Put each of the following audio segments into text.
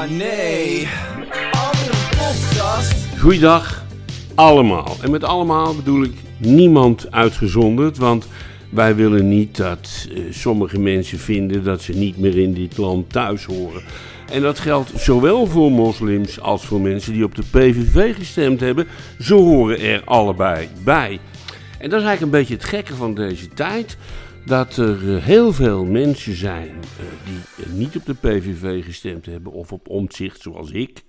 Oh nee, andere podcast. Goeiedag allemaal. En met allemaal bedoel ik niemand uitgezonderd, want wij willen niet dat eh, sommige mensen vinden dat ze niet meer in dit land thuis horen. En dat geldt zowel voor moslims als voor mensen die op de PVV gestemd hebben. Ze horen er allebei bij. En dat is eigenlijk een beetje het gekke van deze tijd. Dat er eh, heel veel mensen zijn eh, die eh, niet op de PVV gestemd hebben of op omzicht zoals ik.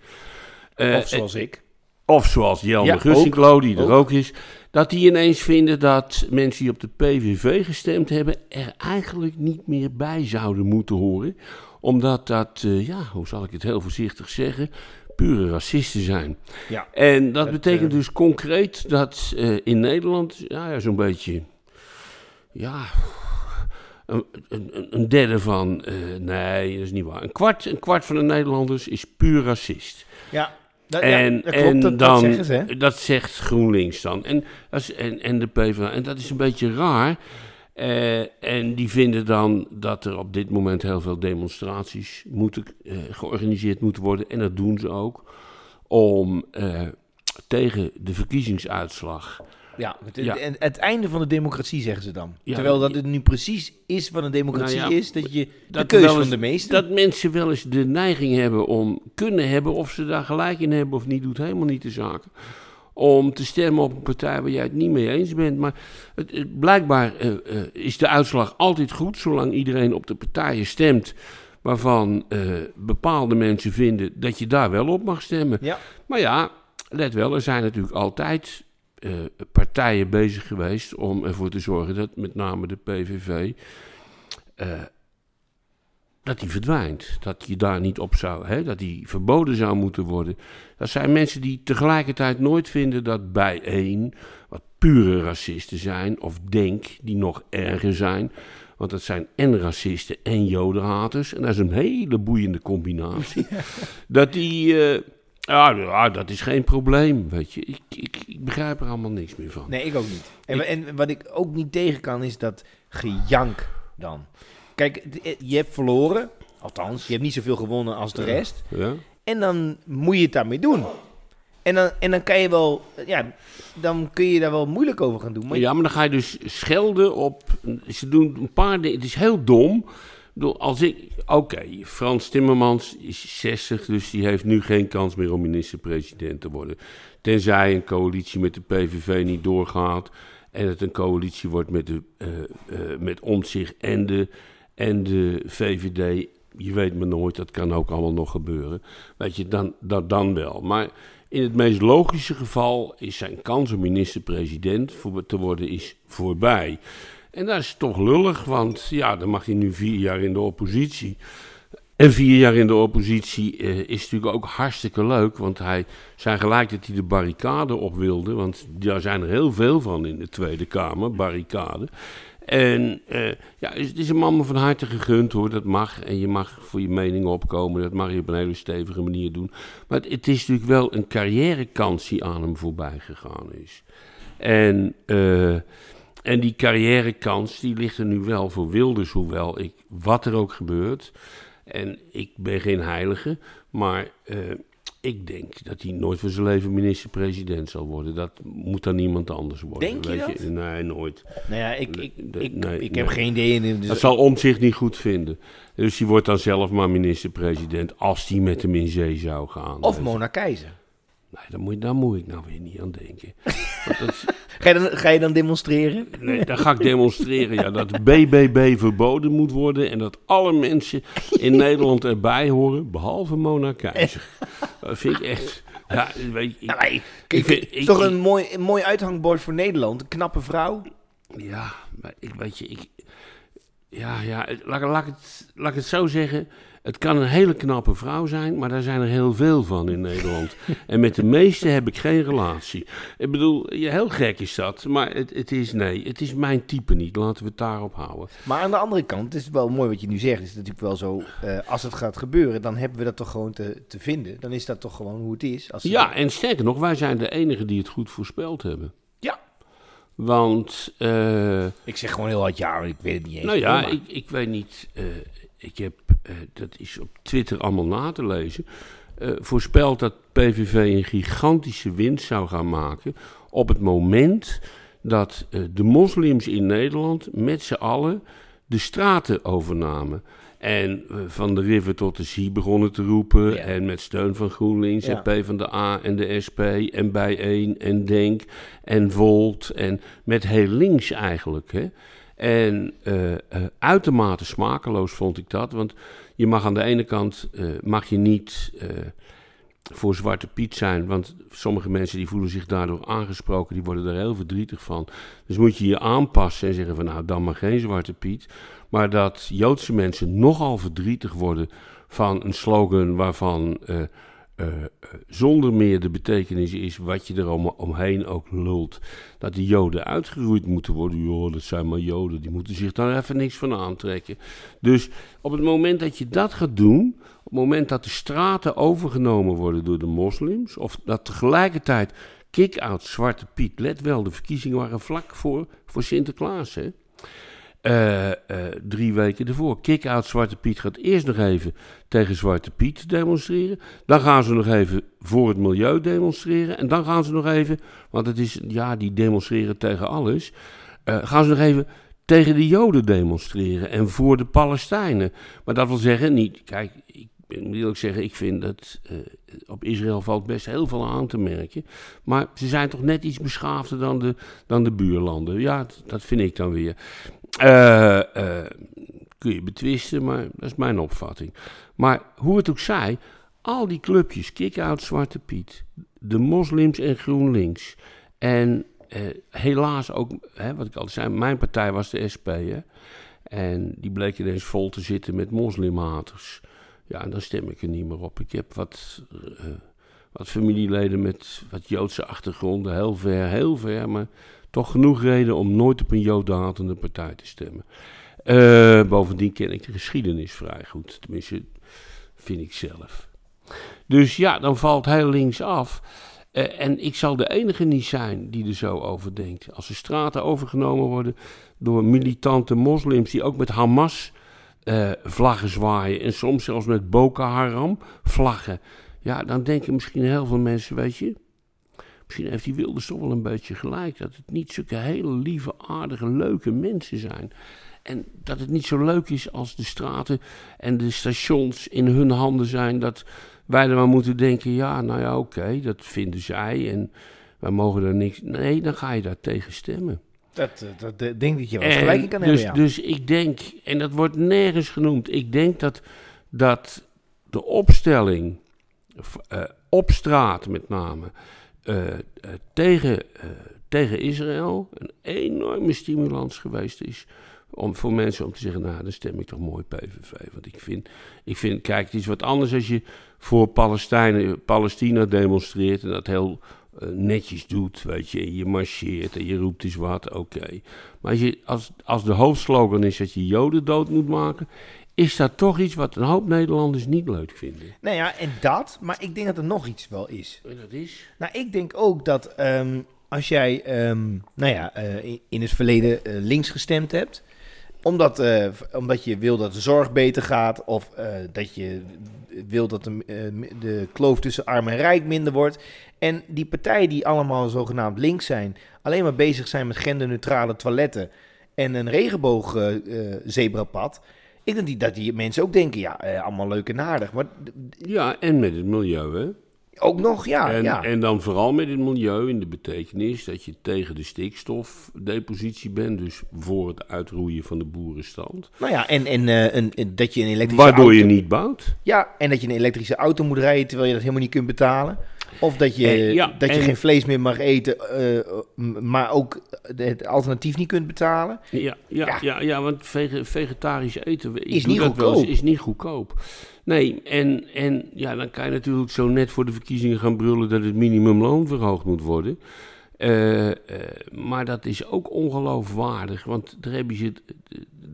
Of zoals ik. of zoals Jelme Ja, Gussinklo, die er Ook. ook is. Dat die ineens vinden dat mensen die op de PVV gestemd hebben... er eigenlijk niet meer bij zouden moeten horen. Omdat dat, ja, hoe zal ik het heel voorzichtig zeggen... pure racisten zijn. Ja. En dat Het, betekent dus concreet dat in Nederland... Ja, ja, zo'n beetje... Ja... Een, een, een derde van... eh, nee, dat is niet waar. Een kwart, een kwart van de Nederlanders is puur racist. Ja, dat, En, ja, dat klopt. en dat, dan, dat zeggen ze, hè? dat zegt GroenLinks dan. En, en, en de PvdA. En dat is een beetje raar. Eh, en die vinden dan dat er op dit moment heel veel demonstraties moeten, eh, georganiseerd moeten worden. En dat doen ze ook. Om tegen de verkiezingsuitslag. Ja, het, Ja. Het einde van de democratie, zeggen ze dan. Ja, Terwijl dat het nu precies is wat een democratie Nou is, dat je de dat keus wel van de meesten... Dat mensen wel eens de neiging hebben om kunnen hebben. Of ze daar gelijk in hebben of niet, doet helemaal niet de zaken. Om te stemmen op een partij waar jij het niet mee eens bent. Maar het, blijkbaar eh, eh, is de uitslag altijd goed, zolang iedereen op de partijen stemt. Waarvan eh, bepaalde mensen vinden dat je daar wel op mag stemmen. Ja, Maar ja, let wel, er zijn natuurlijk altijd eh, partijen bezig geweest om ervoor te zorgen dat met name de PVV. eh, dat die verdwijnt. Dat je daar niet op zou, hè, dat die verboden zou moeten worden. Dat zijn mensen die tegelijkertijd nooit vinden dat bijeen, wat pure racisten zijn, of denk, die nog erger zijn. Want dat zijn en racisten en jodenhaters. En dat is een hele boeiende combinatie. Dat die. eh, ja, ja, dat is geen probleem, weet je. Ik, ik, ik begrijp er allemaal niks meer van. nee, ik ook niet. En, Ik- en wat ik ook niet tegen kan, is dat gejank dan. Kijk, het- je hebt verloren. Althans, je hebt niet zoveel gewonnen als de rest. Ja? En dan moet je het daarmee doen. En dan, en dan kan je wel... Ja, dan kun je daar wel moeilijk over gaan doen. Maar ja, maar dan ga je dus schelden op. Ze doen een paar dingen. Het is heel dom. Als ik. Oké, Frans Timmermans is 60, dus die heeft nu geen kans meer om minister-president te worden. Tenzij een coalitie met de PVV niet doorgaat. En het een coalitie wordt met, de, eh eh, met Omtzigt en de, en de VVD. Je weet maar nooit, dat kan ook allemaal nog gebeuren. Weet je, dan, dat dan wel. Maar in het meest logische geval is zijn kans om minister-president te worden is voorbij. En dat is toch lullig, want ja, dan mag hij nu vier jaar in de oppositie. En vier jaar in de oppositie eh, is natuurlijk ook hartstikke leuk, want hij zei gelijk dat hij de barricade op wilde, want daar zijn er heel veel van in de Tweede Kamer, barricade. En eh, ja, het is een man van harte gegund hoor, dat mag. En je mag voor je mening opkomen, dat mag je op een hele stevige manier doen. Maar het, het is natuurlijk wel een carrièrekans die aan hem voorbij gegaan is. En, eh, en die carrièrekans die ligt er nu wel voor Wilders, hoewel ik, wat er ook gebeurt. En ik ben geen heilige, maar eh, ik denk dat hij nooit voor zijn leven minister-president zal worden. Dat moet dan iemand anders worden. Denk je dat? Nee, nooit. nou ja, ik, ik, ik, nee, ik nee. heb geen idee. In, dus- Dat zal om zich niet goed vinden. Dus die wordt dan zelf maar minister-president als die met hem in zee zou gaan. of Mona Keizer. Nee, daar moet, daar moet ik nou weer niet aan denken. Dat Ga je, dan, ga je dan demonstreren? Nee, dan ga ik demonstreren ja, dat BBB verboden moet worden en dat alle mensen in Nederland erbij horen, behalve Mona Keizer. Dat vind ik echt... Ja, weet je, ik, vind- toch een mooi, een mooi uithangbord voor Nederland. Een knappe vrouw. ja, maar ik weet je, ik... Ja, ja, laat, laat, ik het, laat ik het zo zeggen. Het kan een hele knappe vrouw zijn, maar daar zijn er heel veel van in Nederland. en met de meeste heb ik geen relatie. Ik bedoel, ja, heel gek is dat, maar het, het is nee, het is mijn type niet. Laten we het daarop houden. Maar aan de andere kant, het is wel mooi wat je nu zegt. Het is natuurlijk wel zo, eh, als het gaat gebeuren, dan hebben we dat toch gewoon te, te vinden. Dan is dat toch gewoon hoe het is. Als Ja, en sterker nog, wij zijn de enigen die het goed voorspeld hebben. Ja. Want, eh, Ik zeg gewoon heel hard ja, maar ik weet het niet eens. nou ja, ik, ik weet niet. eh, ik heb, eh, dat is op Twitter allemaal na te lezen, eh, voorspeld dat PVV een gigantische winst zou gaan maken op het moment dat eh, de moslims in Nederland met z'n allen de straten overnamen. En van de river tot de zee begonnen te roepen. Ja. En met steun van GroenLinks Ja. en PvdA en de SP en Bijeen en Denk en Volt. En met heel links eigenlijk. Hè. En eh, eh, uitermate smakeloos vond ik dat. Want je mag aan de ene kant eh, mag je niet voor Zwarte Piet zijn. Want sommige mensen die voelen zich daardoor aangesproken. Die worden er heel verdrietig van. Dus moet je je aanpassen en zeggen van nou dan maar geen Zwarte Piet. Maar dat Joodse mensen nogal verdrietig worden van een slogan waarvan eh, eh, zonder meer de betekenis is wat je er om, omheen ook lult. Dat die Joden uitgeroeid moeten worden. Joh, dat zijn maar Joden, die moeten zich daar even niks van aantrekken. Dus op het moment dat je dat gaat doen, op het moment dat de straten overgenomen worden door de moslims, of dat tegelijkertijd kick-out Zwarte Piet, let wel, de verkiezingen waren vlak voor, voor Sinterklaas, hè. Eh, eh, drie weken ervoor. Kick-out Zwarte Piet gaat eerst nog even tegen Zwarte Piet demonstreren. Dan gaan ze nog even voor het milieu demonstreren. En dan gaan ze nog even, want het is, ja, die demonstreren tegen alles. eh, gaan ze nog even tegen de Joden demonstreren en voor de Palestijnen. Maar dat wil zeggen, niet, kijk, ik moet eerlijk zeggen, ik vind dat op Israël valt best heel veel aan te merken. Maar ze zijn toch net iets beschaafder dan de, dan de buurlanden. Ja, dat vind ik dan weer. Eh, kun je betwisten, maar dat is mijn opvatting. Maar hoe het ook zij, al die clubjes, Kick-Out Zwarte Piet, de moslims en GroenLinks. En eh, helaas ook, hè, wat ik al zei, mijn partij was de SP. Hè, en die bleek ineens vol te zitten met moslimhaters. Ja, dan stem ik er niet meer op. Ik heb wat, wat familieleden met wat Joodse achtergronden, heel ver, heel ver, maar toch genoeg reden om nooit op een Joodhatende partij te stemmen. Eh, bovendien ken ik de geschiedenis vrij goed, tenminste, vind ik zelf. Dus ja, dan valt heel links af. Eh, en ik zal de enige niet zijn die er zo over denkt. Als de straten overgenomen worden door militante moslims die ook met Hamas eh, vlaggen zwaaien en soms zelfs met Boko Haram vlaggen. Ja, dan denken misschien heel veel mensen, weet je, misschien heeft die Wilders toch wel een beetje gelijk. Dat het niet zulke hele lieve, aardige, leuke mensen zijn. En dat het niet zo leuk is als de straten en de stations in hun handen zijn. Dat wij er maar moeten denken, ja, nou ja, oké, dat vinden zij en wij mogen er niks... Nee, dan ga je daar tegen stemmen. Dat, eh, dat, eh, denk dat je wel gelijk kan dus, hebben, ja. dus ik denk, en dat wordt nergens genoemd, ik denk dat, dat de opstelling eh, op straat met name eh, eh, tegen, tegen Israël een enorme stimulans geweest is. Om, voor mensen om te zeggen, nou, dan stem ik toch mooi PVV. Want ik vind, ik vind, kijk, het is wat anders als je voor Palestijnen, Palestina demonstreert en dat heel netjes doet, weet je. Je marcheert en je roept eens wat, oké. Maar als, je, als, als de hoofdslogan is dat je Joden dood moet maken, is dat toch iets wat een hoop Nederlanders niet leuk vinden. Nou ja, en dat, maar ik denk dat er nog iets wel is. En dat is? Nou, ik denk ook dat ehm, als jij, ehm, nou ja, eh, in- het verleden eh, links gestemd hebt, omdat, eh, omdat je wil dat de zorg beter gaat, of dat je wil dat de, de kloof tussen arm en rijk minder wordt. En die partijen die allemaal zogenaamd links zijn, alleen maar bezig zijn met genderneutrale toiletten en een regenboog eh, zebrapad. Ik denk dat die mensen ook denken, ja, eh, allemaal leuk en aardig. Maar Ja, en met het milieu, hè? ook nog, ja, en, ja. en dan vooral met het milieu in de betekenis dat je tegen de stikstofdepositie bent, dus voor het uitroeien van de boerenstand. Nou ja, en, en, eh, een, een- dat je een elektrische Waardoor auto... je niet bouwt. Ja, en dat je een elektrische auto moet rijden terwijl je dat helemaal niet kunt betalen. Of dat je, Eh, ja, dat je en- geen vlees meer mag eten, eh, maar ook het alternatief niet kunt betalen. Ja, ja, Ja. ja. ja, want vege- vegetarisch eten Is niet wel eens, goedkoop. is niet goedkoop. Nee, en, en ja, dan kan je natuurlijk zo net voor de verkiezingen gaan brullen dat het minimumloon verhoogd moet worden. Eh, eh, maar dat is ook ongeloofwaardig, want daar heb je het,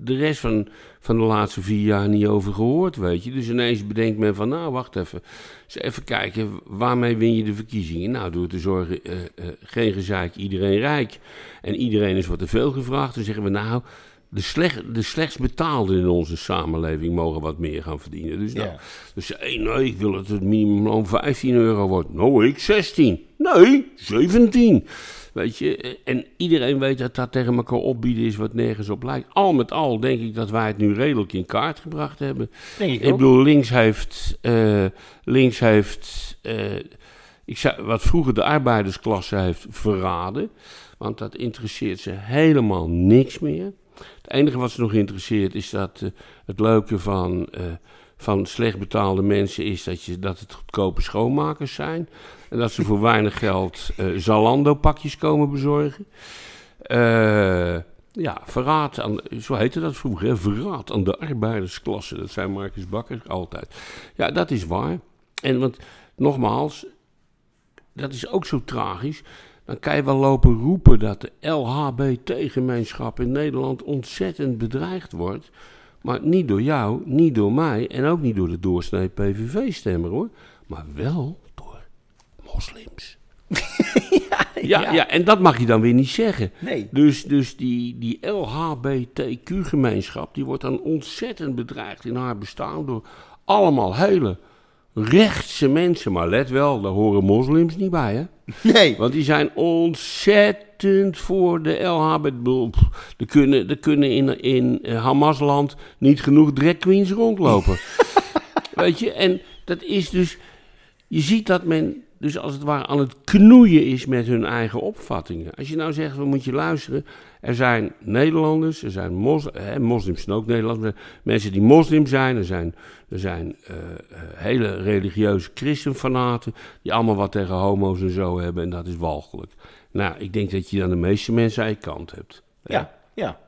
de rest van, van de laatste vier jaar niet over gehoord, weet je. Dus ineens bedenkt men van, nou, wacht even. Eens even kijken, waarmee win je de verkiezingen? Nou, door te zorgen, eh, geen gezeik, iedereen rijk. En iedereen is wat te veel gevraagd. Dan zeggen we, nou, de, slecht, de slechts betaalden in onze samenleving mogen wat meer gaan verdienen. Dus, nou, Ja. dus hey, nee, ik wil dat het minimumloon 15 euro wordt. Nou, ik 16. Nee, 17. Weet je, en iedereen weet dat dat tegen elkaar opbieden is wat nergens op lijkt. Al met al denk ik dat wij het nu redelijk in kaart gebracht hebben. Denk ik Ik bedoel, links heeft, eh, links heeft eh, ik zou, wat vroeger de arbeidersklasse heeft verraden. Want dat interesseert ze helemaal niks meer. Het enige wat ze nog interesseert is dat eh, het leuke van, eh, van slecht betaalde mensen is dat, je, dat het goedkope schoonmakers zijn. En dat ze voor weinig geld eh, Zalando-pakjes komen bezorgen. Ja, verraad aan, zo heette dat vroeger, hè? verraad aan de arbeidersklasse. Dat zei Marcus Bakker altijd. Ja, dat is waar. En want, nogmaals, dat is ook zo tragisch. Dan kan je wel lopen roepen dat de LHBT-gemeenschap in Nederland ontzettend bedreigd wordt. Maar niet door jou, niet door mij en ook niet door de doorsnee PVV-stemmer hoor. Maar wel door moslims. ja, ja. en dat mag je dan weer niet zeggen. Nee. Dus, dus die, die LHBTQ-gemeenschap, die wordt dan ontzettend bedreigd in haar bestaan door allemaal hele rechtse mensen. Maar let wel, daar horen moslims niet bij, hè? Nee. Want die zijn ontzettend voor de LHBT. Er kunnen, er kunnen in, in Hamasland niet genoeg drag queens rondlopen. Weet je, en dat is dus... Je ziet dat men dus als het ware aan het knoeien is met hun eigen opvattingen. Als je nou zegt, we moet je luisteren. Er zijn Nederlanders, er zijn mos, hè, moslims zijn ook Nederlanders. Mensen die moslim zijn, er zijn, er zijn eh, eh, hele religieuze christenfanaten... die allemaal wat tegen homo's en zo hebben en dat is walgelijk. Nou, ik denk dat je dan de meeste mensen aan je kant hebt. Ja, ja.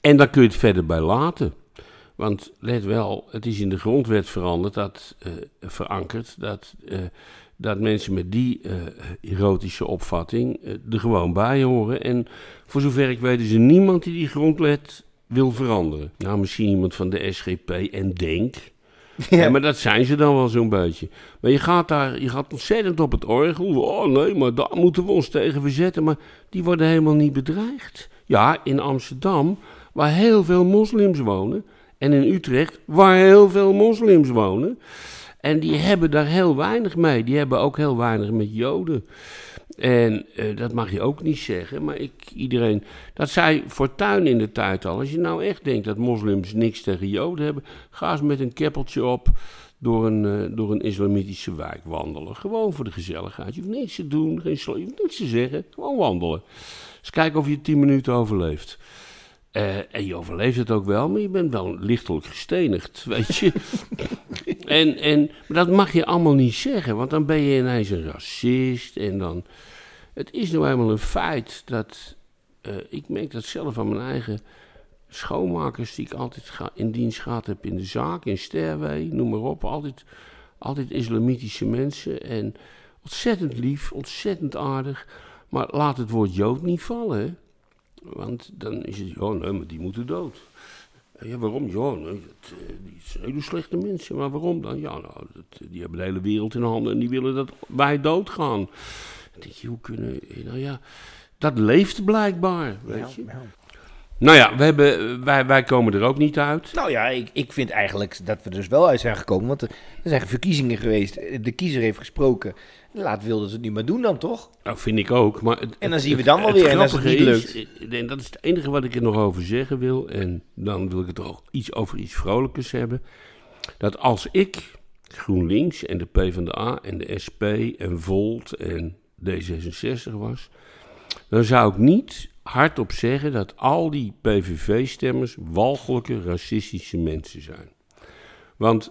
En daar kun je het verder bij laten. Want let wel, het is in de grondwet veranderd, dat, eh, verankerd, dat, dat mensen met die eh, erotische opvatting eh, er gewoon bij horen. En voor zover ik weet is er niemand die die grondwet wil veranderen. Nou, misschien iemand van de SGP en Denk. Ja. maar dat zijn ze dan wel zo'n beetje. Maar je gaat daar, je gaat ontzettend op het orgel. Oh nee, maar daar moeten we ons tegen verzetten. Maar die worden helemaal niet bedreigd. Ja, in Amsterdam, waar heel veel moslims wonen. En in Utrecht, waar heel veel moslims wonen. En die hebben daar heel weinig mee. Die hebben ook heel weinig met Joden. En eh, dat mag je ook niet zeggen, maar ik, iedereen... Dat zei Fortuyn in de tijd al. Als je nou echt denkt dat moslims niks tegen Joden hebben... ga eens met een keppeltje op door een, eh, door een islamitische wijk wandelen. Gewoon voor de gezelligheid. Je hoeft niks te doen, geen je hoeft niks te zeggen. Gewoon wandelen. Eens kijken of je tien minuten overleeft. Eh, en je overleeft het ook wel, maar je bent wel lichtelijk gestenigd, weet je. en, en, maar dat mag je allemaal niet zeggen, want dan ben je ineens een racist. En dan... Het is nou eenmaal een feit dat... eh, ik merk dat zelf aan mijn eigen schoonmakers die ik altijd ga, in dienst gehad heb in de zaak, in Sterwee, noem maar op. Altijd, altijd islamitische mensen en ontzettend lief, ontzettend aardig. Maar laat het woord Jood niet vallen. Want dan is het, ja, nee, maar die moeten dood. Ja, waarom? Ja, nee, dat, eh, die zijn hele slechte mensen. Maar waarom dan? Ja, nou, dat, die hebben de hele wereld in handen en die willen dat wij doodgaan. Dan denk je, hoe kunnen... Nou ja, dat leeft blijkbaar, weet je. Ja. Nou ja, we hebben, wij, wij komen er ook niet uit. Nou ja, ik, ik vind eigenlijk dat we er dus wel uit zijn gekomen. Want er er zijn verkiezingen geweest. De kiezer heeft gesproken. Laat Wilders het nu maar doen dan, toch? Nou, vind ik ook. Maar het- En dan zien we dan wel weer, en als het niet is, eh, En dat is het enige wat ik er nog over zeggen wil. En dan wil ik het ook iets over iets vrolijkers hebben. Dat als ik GroenLinks en de PvdA en de SP en Volt en D66 was... dan zou ik niet hardop zeggen dat al die PVV-stemmers walgelijke racistische mensen zijn. Want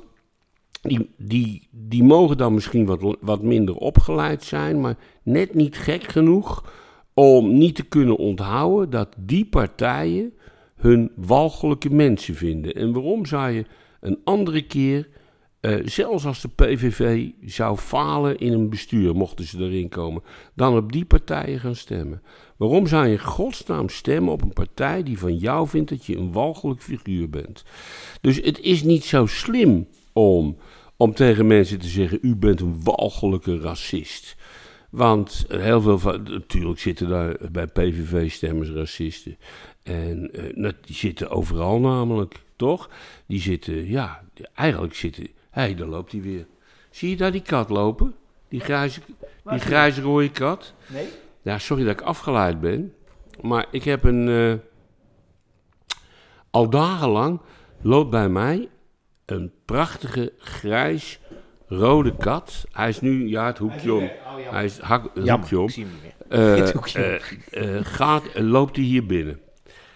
die, die, die mogen dan misschien wat, wat minder opgeleid zijn, maar net niet gek genoeg om niet te kunnen onthouden dat die partijen hun walgelijke mensen vinden. En waarom zou je een andere keer, eh, zelfs als de PVV zou falen in een bestuur, mochten ze erin komen, dan op die partijen gaan stemmen? Waarom zou je in godsnaam stemmen op een partij die van jou vindt dat je een walgelijk figuur bent? Dus het is niet zo slim om, om tegen mensen te zeggen: U bent een walgelijke racist. Want heel veel van, natuurlijk zitten daar bij PVV-stemmers racisten. En eh, nou, die zitten overal namelijk, toch? Die zitten, ja, eigenlijk zitten... Hé, hey, daar loopt hij weer. Zie je daar die kat lopen? Die grijze, die grijze rode kat? Nee? Ja, sorry dat ik afgeleid ben. Maar ik heb een... eh, al dagenlang loopt bij mij een prachtige grijs-rode kat. Hij is nu, ja, het hoekje om. Hij is hak, het hoekje Jammer, om. ik zie hem niet meer. Eh, Het hoekje eh, eh, gaat, loopt hij hier binnen.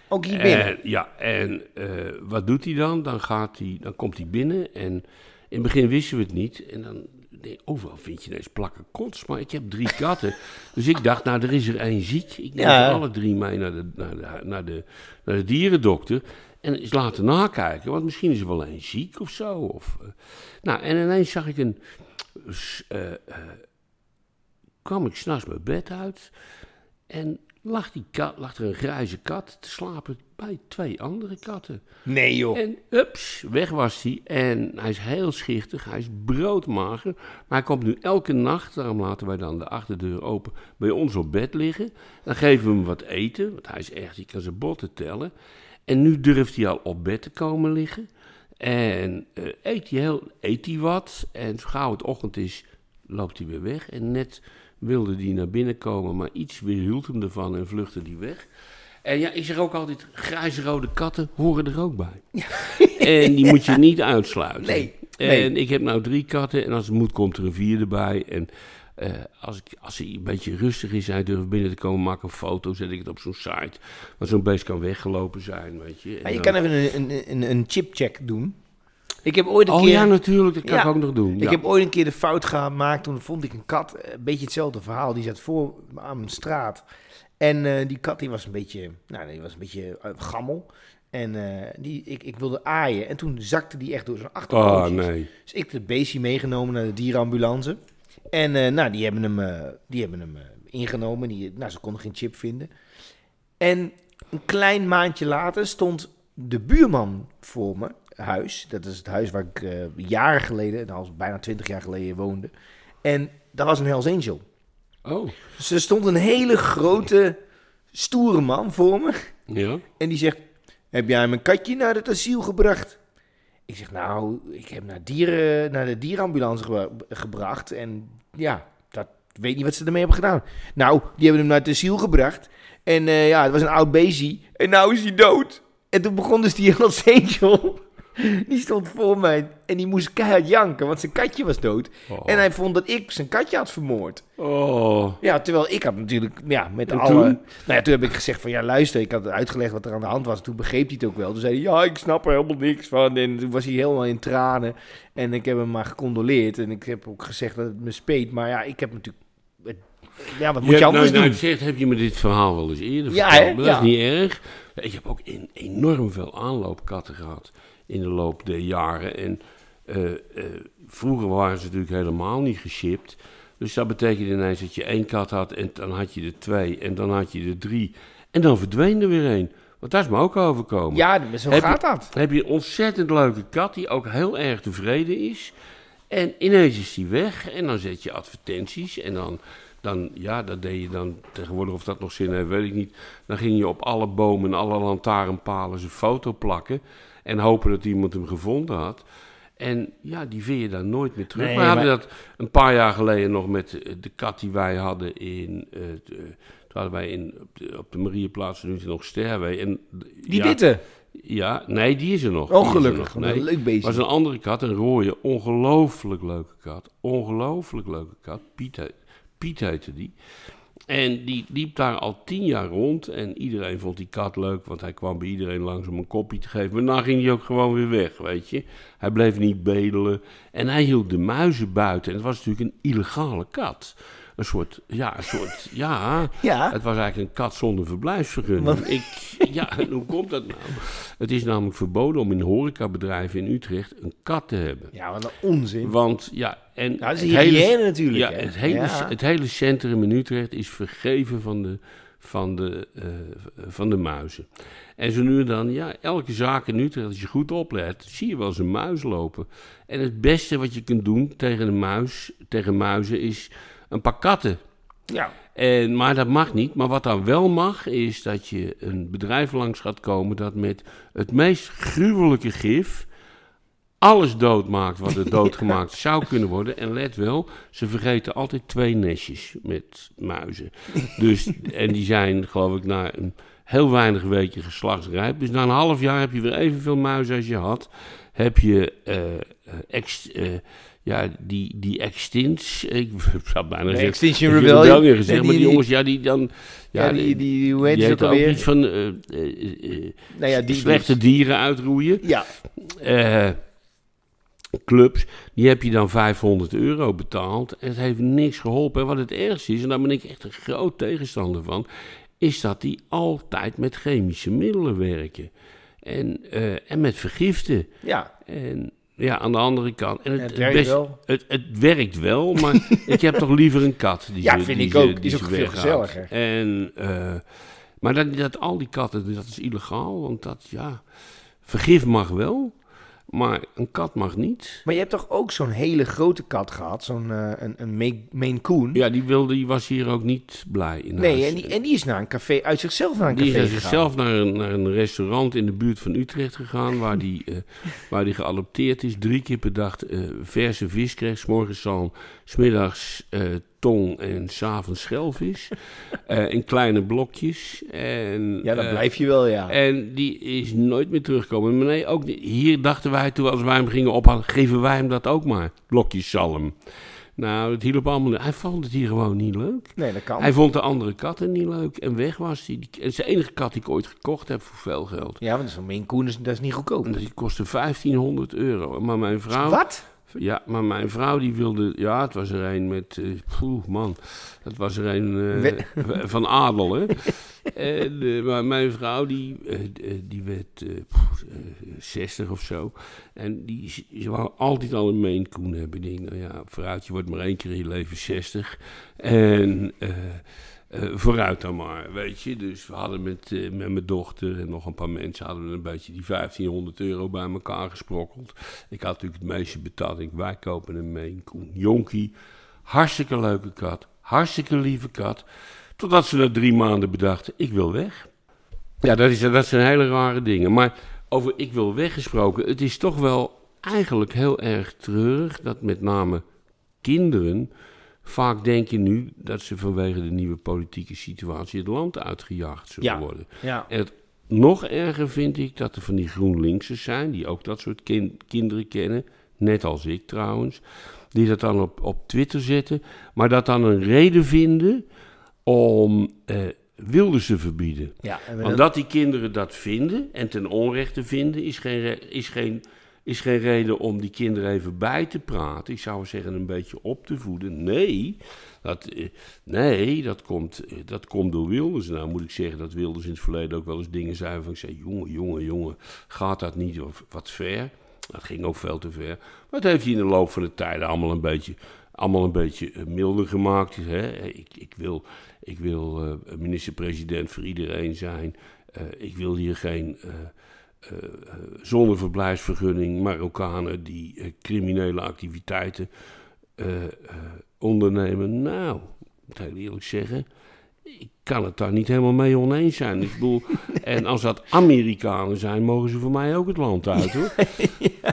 Ook hier binnen. En, ja, en eh, wat doet hij dan? Dan, gaat hij, dan komt hij binnen en in het begin wisten we het niet. En dan, nee, overal vind je ineens plakken kots, maar ik heb drie katten. dus ik dacht, nou, er is er één ziek. Ik neem Ja. ze alle drie mee naar de, naar, de, naar, de, naar de dierendokter. En eens laten nakijken, want misschien is er wel één ziek of zo. Of, eh, nou, en ineens zag ik een... eh, eh, kwam ik s'nachts mijn bed uit en lag, die kat, lag er een grijze kat te slapen bij twee andere katten. Nee, joh. En ups, weg was hij. En hij is heel schichtig, hij is broodmager. Maar hij komt nu elke nacht, daarom laten wij dan de achterdeur open, bij ons op bed liggen. Dan geven we hem wat eten, want hij is echt, je kan zijn botten tellen. En nu durft hij al op bed te komen liggen. En eh, eet, hij heel, eet hij wat. En zo gauw het ochtend is, loopt hij weer weg. En net wilde hij naar binnen komen, maar iets weerhield hem ervan en vluchtte hij weg. En ja, ik zeg ook altijd, grijze-rode katten horen er ook bij. en die moet je niet uitsluiten. Nee, En ik heb nou drie katten en als het moet komt er een vierde bij. En eh, als, ik, als hij een beetje rustig is, hij durft binnen te komen, maak een foto, zet ik het op zo'n site. Want zo'n beest kan weggelopen zijn, weet je. En Maar je dan- kan even een, een, een, chipcheck doen. Ik heb ooit een Oh keer... ja, natuurlijk, dat kan Ja. ik ook nog doen. Ik heb ooit een keer de fout gemaakt. Toen vond ik een kat. eh, Een beetje hetzelfde verhaal. Die zat voor me aan mijn straat. En eh, die kat die was een beetje, nou, die was een beetje gammel. En die, ik, ik wilde aaien. En toen zakte die echt door zijn Oh, achterpootjes. nee. Dus ik heb het beestje meegenomen naar de dierenambulance. En eh, nou, die hebben hem, eh, die hebben hem eh, ingenomen. Die, nou, ze konden geen chip vinden. En een klein maandje later stond de buurman voor me huis. Dat is het huis waar ik jaren geleden, nou, bijna twintig jaar geleden woonde. En dat was een Hells Angel. Oh, Dus er stond een hele grote, stoere man voor me. ja. En die zegt, heb jij mijn katje naar het asiel gebracht? Ik zeg, nou, ik heb naar, dieren, naar de dierenambulance gebra- gebracht. En ja, dat weet niet wat ze ermee hebben gedaan. Nou, die hebben hem naar het asiel gebracht. En eh, ja, het was een oud beestje. En nou is hij dood. En toen begon dus die Hells Angel. Die stond voor mij. En die moest keihard janken, want zijn katje was dood. Oh. En hij vond dat ik zijn katje had vermoord. Oh. Ja, terwijl ik had natuurlijk, ja, met En alle... toen? Nou ja, toen heb ik gezegd van, ja, luister, ik had uitgelegd wat er aan de hand was. Toen begreep hij het ook wel. Toen zei hij, ja, ik snap er helemaal niks van. En toen was hij helemaal in tranen. En ik heb hem maar gecondoleerd. En ik heb ook gezegd dat het me speet. Maar ja, ik heb natuurlijk... Ja, wat moet je, anders nou, doen? nou, heb je me dit verhaal wel eens eerder Ja, verteld? Maar Dat Ja. is niet erg. Ik heb ook in, enorm veel aanloopkatten gehad in de loop der jaren. En eh, eh, vroeger waren ze natuurlijk helemaal niet geshipped. Dus dat betekende ineens dat je één kat had en dan had je er twee en dan had je er drie. En dan verdween er weer één. Want dat is me ook overkomen. Ja, zo Heb je- gaat dat. Dan heb je een ontzettend leuke kat die ook heel erg tevreden is. En ineens is die weg en dan zet je advertenties en dan, dan ja, dat deed je dan tegenwoordig of dat nog zin heeft, weet ik niet. Dan ging je op alle bomen en alle lantaarnpalen zijn foto plakken en hopen dat iemand hem gevonden had. En ja, die vind je dan nooit meer terug. Nee, we hadden maar- dat een paar jaar geleden nog met eh, de kat die wij hadden in... eh, eh, toen hadden wij in, op de, op de Marieplaats nu nog Sterwee. En, Die ja, witte. ja, nee, die is er nog. Oh, gelukkig. nog. Nee, Een leuk beestje. was een andere kat, een rode, ongelooflijk leuke kat. Ongelooflijk leuke kat. Piet, Piet heette die. En die liep daar al tien jaar rond. En iedereen vond die kat leuk, want hij kwam bij iedereen langs om een kopje te geven. Maar dan ging hij ook gewoon weer weg, weet je. Hij bleef niet bedelen. En hij hield de muizen buiten. En het was natuurlijk een illegale kat. Een soort, ja, een soort, ja. Ja. Het was eigenlijk een kat zonder verblijfsvergunning. Ik, ja, hoe komt dat nou? Het is namelijk verboden om in horecabedrijven in Utrecht een kat te hebben. Ja, wat een onzin. Want ja, en Nou, dat is het hele- hygiëne natuurlijk. ja, hè. het hele, Ja. het hele centrum in Utrecht is vergeven van de, van, de, eh, van de muizen. En zo nu en dan, ja, elke zaak in Utrecht, als je goed oplet, zie je wel eens een muis lopen. En het beste wat je kunt doen tegen een muis, tegen muizen, is een paar katten Ja. En, maar dat mag niet. Maar wat dan wel mag, is dat je een bedrijf langs gaat komen dat met het meest gruwelijke gif alles doodmaakt wat er doodgemaakt zou kunnen worden. En let wel, ze vergeten altijd twee nestjes met muizen. Dus, en die zijn, geloof ik, na een heel weinig weken geslachtsrijp. Dus na een half jaar heb je weer evenveel muizen als je had. Heb je eh, eh, ex, eh, ja, die, die extints, ik zou bijna zeggen... Extinction Rebellion. Gezegd, En maar die die- jongens, ja, die dan... Ja, Ja, die, die, hoe heet die ook ook alweer? iets van eh, eh, eh, Nou ja, die slechte dieren uitroeien. Ja, clubs, die heb je dan 500 euro betaald. En het heeft niks geholpen. En wat het ergste is, en daar ben ik echt een groot tegenstander van, is dat die altijd met chemische middelen werken. En, en met vergiften. ja. En ja, aan de andere kant. En het, Het werkt best- wel. Het, het werkt wel, maar ik heb toch liever een kat. Die Ja, ze- vind die ik ze- ook. Die is ook veel gezelliger. En, eh, maar dat, dat, al die katten, dat is illegaal. Want dat, ja, vergif mag wel, maar een kat mag niet. Maar je hebt toch ook zo'n hele grote kat gehad? Zo'n eh, een, een Ma- Maine Coon? Ja, die, wilde, die was hier ook niet blij in nee, huis. en die, en die is naar een café, uit zichzelf naar een Die is café uit gegaan. zichzelf naar een, naar een restaurant in de buurt van Utrecht gegaan, waar die, eh, waar die geadopteerd is. Drie keer per dag eh, verse vis kreeg, 's morgens zalm, smiddags tong en s'avonds schelvis. Eh, in kleine blokjes. En, Ja, dan eh, blijf je wel, ja. En die is nooit meer teruggekomen. Maar nee, ook niet. Hier dachten wij toen als wij hem gingen ophalen, geven wij hem dat ook maar. Blokjes zalm. Nou, het hielp allemaal. Hij vond het hier gewoon niet leuk. Nee, dat kan. Hij vond de andere katten niet leuk en weg was hij. Die- Het is de enige kat die ik ooit gekocht heb voor veel geld. Ja, want zo'n Maine Coon is, dat is niet goedkoop. En die kostte 1500 euro. Maar mijn vrouw... Wat? Ja, maar mijn vrouw die wilde... Ja, het was er een met... poeh, man. Het was er een eh, van adel, hè. en, eh, maar mijn vrouw die, die werd eh, poeh, eh, 60 of zo. En die ze ze wou altijd al een Maine Coon hebben. Ik denk, nou ja, vooruit, je wordt maar één keer in je leven 60. En... eh, eh, vooruit dan maar, weet je. Dus we hadden met, eh, met mijn dochter en nog een paar mensen... hadden we een beetje die 1500 euro bij elkaar gesprokkeld. Ik had natuurlijk het meeste betaald. Ik, wij kopen een Coon Jonkie. Hartstikke leuke kat. Hartstikke lieve kat. Totdat ze na drie maanden bedachten, ik wil weg. Ja, dat, is, dat zijn hele rare dingen. Maar over ik wil weggesproken, het is toch wel eigenlijk heel erg treurig... dat met name kinderen vaak denken nu dat ze vanwege de nieuwe politieke situatie het land uitgejaagd zullen Ja. worden. Ja. En het nog erger vind ik dat er van die GroenLinksers zijn, die ook dat soort kin- kinderen kennen, net als ik trouwens, die dat dan op, op Twitter zetten, maar dat dan een reden vinden om eh Wilders te verbieden. Ja, en we Want dan- dat die kinderen dat vinden en ten onrechte vinden, is geen, is geen, is geen reden om die kinderen even bij te praten. Ik zou zeggen een beetje op te voeden. Nee, dat, eh, nee, dat, komt, eh, dat komt door Wilders. Nou moet ik zeggen dat Wilders in het verleden ook wel eens dingen zei van ik zei, jongen, jongen, jongen, gaat dat niet wat ver? Dat ging ook veel te ver. Maar dat heeft hij in de loop van de tijden allemaal een beetje, allemaal een beetje eh, milder gemaakt. Hè? Ik, ik wil, ik wil minister-president voor iedereen zijn. Ik wil hier geen eh, zonder verblijfsvergunning Marokkanen die eh, criminele activiteiten eh, ondernemen. Nou, ik moet heel eerlijk zeggen, ik kan het daar niet helemaal mee oneens zijn. Ik bedoel, en als dat Amerikanen zijn, mogen ze voor mij ook het land uit, hoor.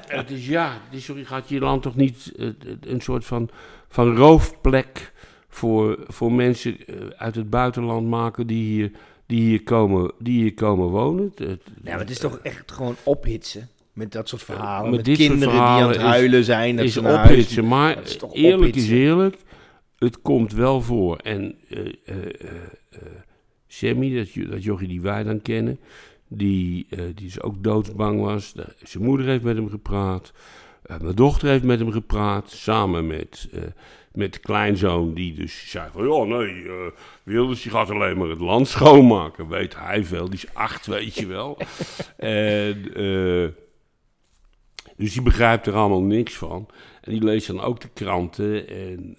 Het is ja, het is, sorry, gaat je land toch niet een soort van, van roofplek voor, voor mensen uit het buitenland maken die hier, die hier, komen, die hier komen wonen? Het- het- Ja, maar het is toch echt gewoon ophitsen. Met dat soort verhalen. met Met, dit soort kinderen die aan het is- huilen zijn. Dat is ze huis- ophitsen. Maar dat is toch eerlijk ophitsen? is eerlijk, het komt wel voor. En eh eh eh, Sammy, dat, dat jochie die wij dan kennen, die, die dus ook doodsbang was. Zijn moeder heeft met hem gepraat. Eh, mijn dochter heeft met hem gepraat, samen met, eh, met de kleinzoon, die dus zei van... Ja, nee, eh Wilders die gaat alleen maar het land schoonmaken. Weet hij veel, die is acht, weet je wel. en... dus die begrijpt er allemaal niks van. En die leest dan ook de kranten. En,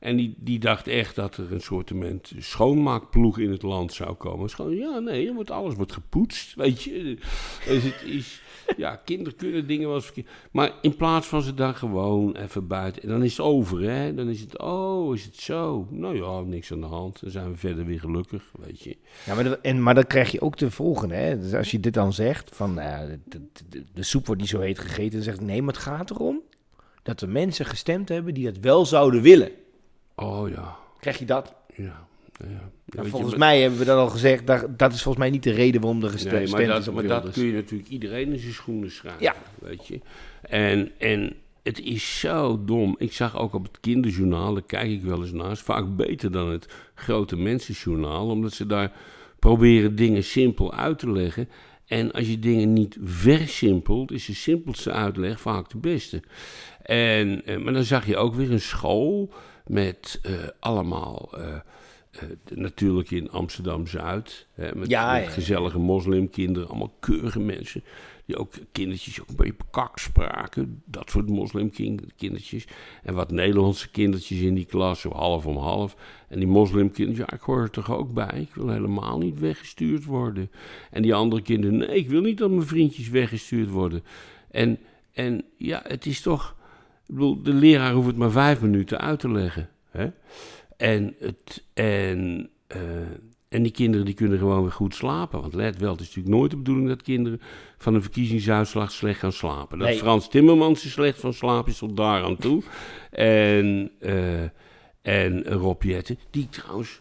en die, die dacht echt dat er een soort schoonmaakploeg in het land zou komen. Gewoon, ja, nee, wordt, alles wordt gepoetst, weet je. Dus het is, Ja, kinderen kunnen dingen wel eens verkeerd. Maar in plaats van ze dan gewoon even buiten. En dan is het over, hè? Dan is het, oh, is het zo? Nou ja, niks aan de hand. Dan zijn we verder weer gelukkig, weet je. Ja, maar, en, maar dan krijg je ook de volgende. Hè? Dus als je dit dan zegt, van ja, de, de, de- de soep wordt niet zo heet gegeten. Dan zegt nee, maar het gaat erom dat er mensen gestemd hebben die dat wel zouden willen. Oh ja, Krijg je dat? ja. Ja. volgens mij hebben we dat al gezegd. Dat, dat is volgens mij niet de reden waarom er gestemd Nee, maar is dat, op maar dat kun je natuurlijk iedereen in zijn schoenen schrijven. Ja. Weet je. En, en het is zo dom. Ik zag ook op het kinderjournaal, daar kijk ik wel eens naar, is vaak beter dan het grote mensenjournaal, omdat ze daar proberen dingen simpel uit te leggen. En als je dingen niet versimpelt, is de simpelste uitleg vaak de beste. En, eh, maar dan zag je ook weer een school met eh, allemaal, eh, natuurlijk in Amsterdam-Zuid, hè, met, Ja, gezellige moslimkinderen, allemaal keurige mensen. Die ook kindertjes ook een beetje kak spraken, dat soort moslimkindertjes. En wat Nederlandse kindertjes in die klas, zo half om half. En die moslimkinderen, ja, ik hoor er toch ook bij. Ik wil helemaal niet weggestuurd worden. En die andere kinderen, nee, ik wil niet dat mijn vriendjes weggestuurd worden. En, en ja, het is toch... Ik bedoel, de leraar hoeft het maar vijf minuten uit te leggen. Hè? En, het, en, eh, en die kinderen die kunnen gewoon weer goed slapen. Want let wel, het is natuurlijk nooit de bedoeling dat kinderen van een verkiezingsuitslag slecht gaan slapen. Dat Nee. Frans Timmermans er slecht van slapen is tot daar aan toe. En, eh, en Rob Jetten, die ik trouwens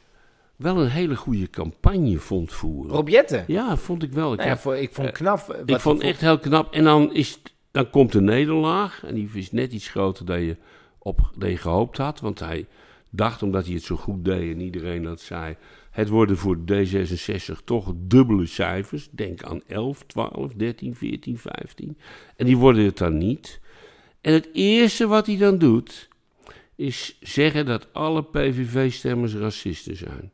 wel een hele goede campagne vond voeren. Rob Jetten. Ja, vond ik wel. Ik, Nou ja, heb- ik vond eh, knap. wat ik vond echt heel knap. En dan, is, dan komt de nederlaag. En die is net iets groter dan je, op, dan je gehoopt had. Want hij dacht, omdat hij het zo goed deed en iedereen dat zei... Het worden voor D66 toch dubbele cijfers. Denk aan 11, 12, 13, 14, 15. En die worden het dan niet. En het eerste wat hij dan doet... is zeggen dat alle PVV-stemmers racisten zijn.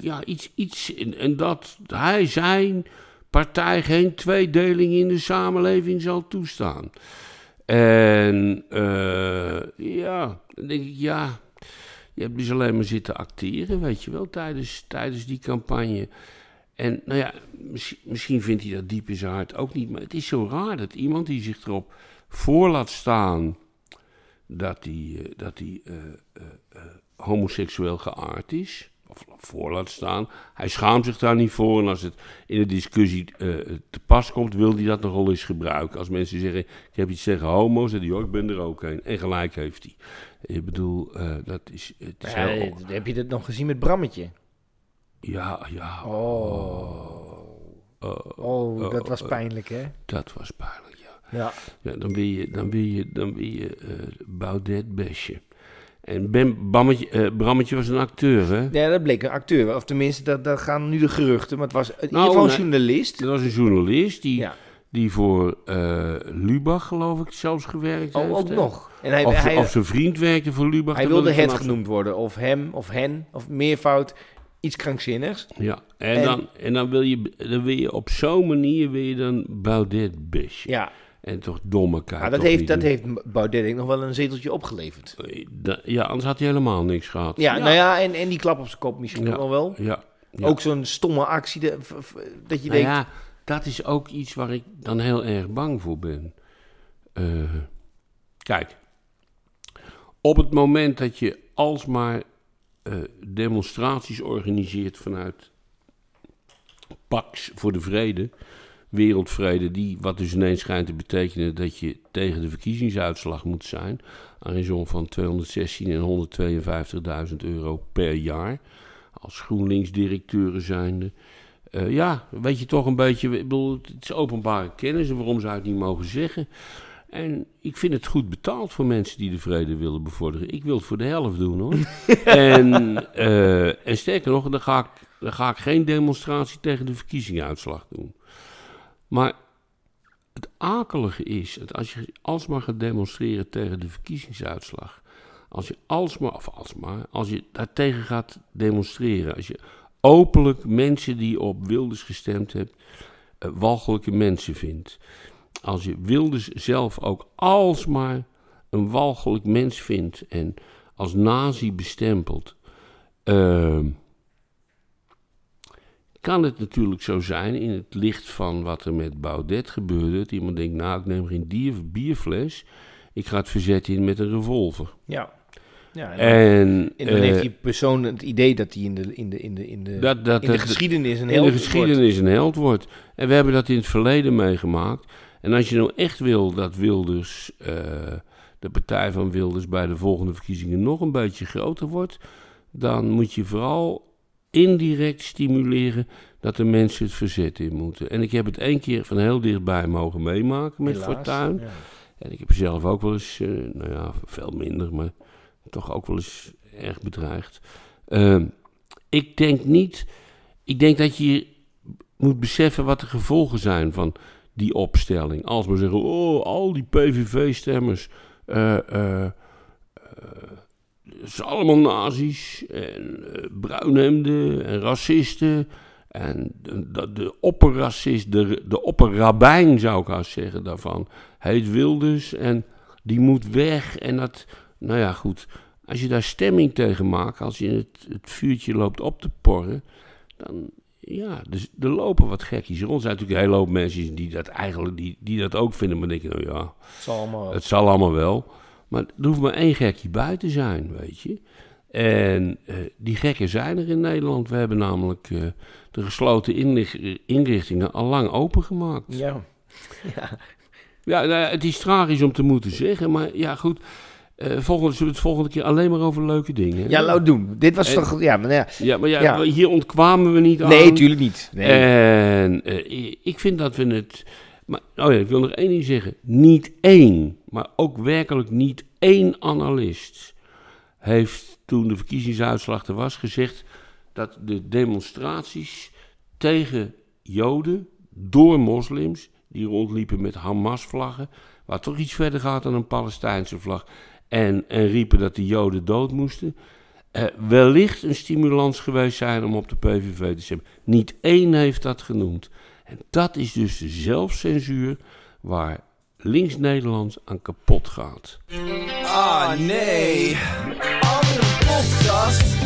Ja, iets, iets. En, en dat hij zijn partij geen tweedeling in de samenleving zal toestaan. En eh, ja, dan denk ik, ja, je hebt dus alleen maar zitten acteren, weet je wel, tijdens, tijdens die campagne. En nou ja, misschien, misschien vindt hij dat diep in zijn hart ook niet, maar het is zo raar dat iemand die zich erop voor laat staan dat hij, eh, dat eh, eh, homoseksueel geaard is, of voor laat staan. Hij schaamt zich daar niet voor en als het in de discussie eh, te pas komt, wil hij dat nogal eens gebruiken. Als mensen zeggen, ik heb iets tegen homo's, dan joh, ik ben er ook een. En gelijk heeft hij. Ik bedoel, eh, dat is, het is Ja, heel... heb je dat nog gezien met Brammetje? Ja, ja, Oh, dat was pijnlijk, hè? dat was pijnlijk, ja. Ja. Ja, dan wil je, dan wil je, dan wil je eh Baudet besje. En ben, Bammetje, eh, Brammetje was een acteur, hè? Ja, dat bleek een acteur. Of tenminste, dat, dat gaan nu de geruchten. Maar het was in Nou, ieder geval een journalist. Dat was een journalist die, Ja. die voor eh, Lubach, geloof ik, zelfs gewerkt Oh, heeft. ook hè? nog. En hij, Of, hij, of zijn vriend werkte voor Lubach. hij dat wilde ik het vanaf- genoemd worden. Of hem, of hen, of meervoud. Iets krankzinnigs. Ja, en, En- dan, en dan, wil je, dan wil je op zo'n manier wil je dan Baudet besje. Ja, En toch domme kaart. maar dat heeft, dat heeft Baudet nog wel een zeteltje opgeleverd. Ja, anders had hij helemaal niks gehad. Ja, nou ja, en, en die klap op zijn kop misschien Ja. nog wel. Ja, ja. Ook zo'n stomme actie de- dat je Nou denkt... ja, dat is ook iets waar ik dan heel erg bang voor ben. Eh, kijk, op het moment dat je alsmaar eh, demonstraties organiseert vanuit Pax voor de Vrede, wereldvrede, die, wat dus ineens schijnt te betekenen dat je tegen de verkiezingsuitslag moet zijn, aan een som van 216 en 152.000 euro per jaar, als GroenLinks-directeuren zijnde. Eh, ja, weet je toch een beetje, ik bedoel, het is openbare kennis en waarom zou het niet mogen zeggen? En ik vind het goed betaald voor mensen die de vrede willen bevorderen. Ik wil het voor de helft doen hoor. en, eh, en sterker nog, dan ga, ik, dan ga ik geen demonstratie tegen de verkiezingsuitslag doen. Maar het akelige is, dat als je alsmaar gaat demonstreren tegen de verkiezingsuitslag, als je alsmaar, of alsmaar, als je daartegen gaat demonstreren, als je openlijk mensen die op Wilders gestemd hebt, eh, walgelijke mensen vindt. Als je Wilders zelf ook alsmaar een walgelijk mens vindt en als nazi bestempelt. ehm, kan het natuurlijk zo zijn, in het licht van wat er met Baudet gebeurde, dat iemand denkt, nou, ik neem geen dier, bierfles, ik ga het verzet in met een revolver. Ja. ja en, En, en dan eh, heeft die persoon het idee dat hij in de, in de, in de, in de, dat, dat, in de geschiedenis een in heel de geschiedenis een held wordt. En we hebben dat in het verleden meegemaakt. En als je nou echt wil dat Wilders, eh, de partij van Wilders, bij de volgende verkiezingen nog een beetje groter wordt, dan moet je vooral indirect stimuleren dat de mensen het verzet in moeten. En ik heb het één keer van heel dichtbij mogen meemaken met Fortuyn. En ik heb zelf ook wel eens, eh, nou ja, veel minder, maar toch ook wel eens erg bedreigd. Ehm, ik denk niet, ik denk dat je moet beseffen wat de gevolgen zijn van die opstelling. Als we zeggen, oh, al die PVV-stemmers, eh het zijn allemaal nazi's en eh, bruinhemden en racisten. En de, de, de opperracist, de, de opperrabijn zou ik haast zeggen daarvan, heet Wilders en die moet weg. En dat, nou ja, goed. Als je daar stemming tegen maakt, als je het, het vuurtje loopt op te porren, dan, ja, dus er lopen wat gekkies rond. Er zijn natuurlijk een hele hoop mensen die dat eigenlijk, die, die dat ook vinden, maar denken, nou ja, Het zal allemaal... het zal allemaal wel. Maar er hoeft maar één gekje bij te zijn, weet je. En eh, die gekken zijn er in Nederland. We hebben namelijk eh, de gesloten inrichtingen al lang opengemaakt. Ja. ja. Ja, nou het is tragisch om te moeten zeggen, maar ja, goed. eh volgende, zullen we het volgende keer alleen maar over leuke dingen. Ja, laat doen. Dit was En- toch... Ja, maar ja. Ja, maar ja, Ja. hier ontkwamen we niet aan. Nee, tuurlijk niet. Nee. En ik vind dat we het. Maar, oh ja, ik wil nog één ding zeggen. Niet één, maar ook werkelijk niet één analist heeft toen de verkiezingsuitslag er was gezegd dat de demonstraties tegen Joden door moslims die rondliepen met Hamas-vlaggen, waar toch iets verder gaat dan een Palestijnse vlag, en, en riepen dat de Joden dood moesten, eh, wellicht een stimulans geweest zijn om op de PVV te stemmen. Niet één heeft dat genoemd. En dat is dus de zelfcensuur waar links Nederland aan kapot gaat. Ah nee, andere podcast.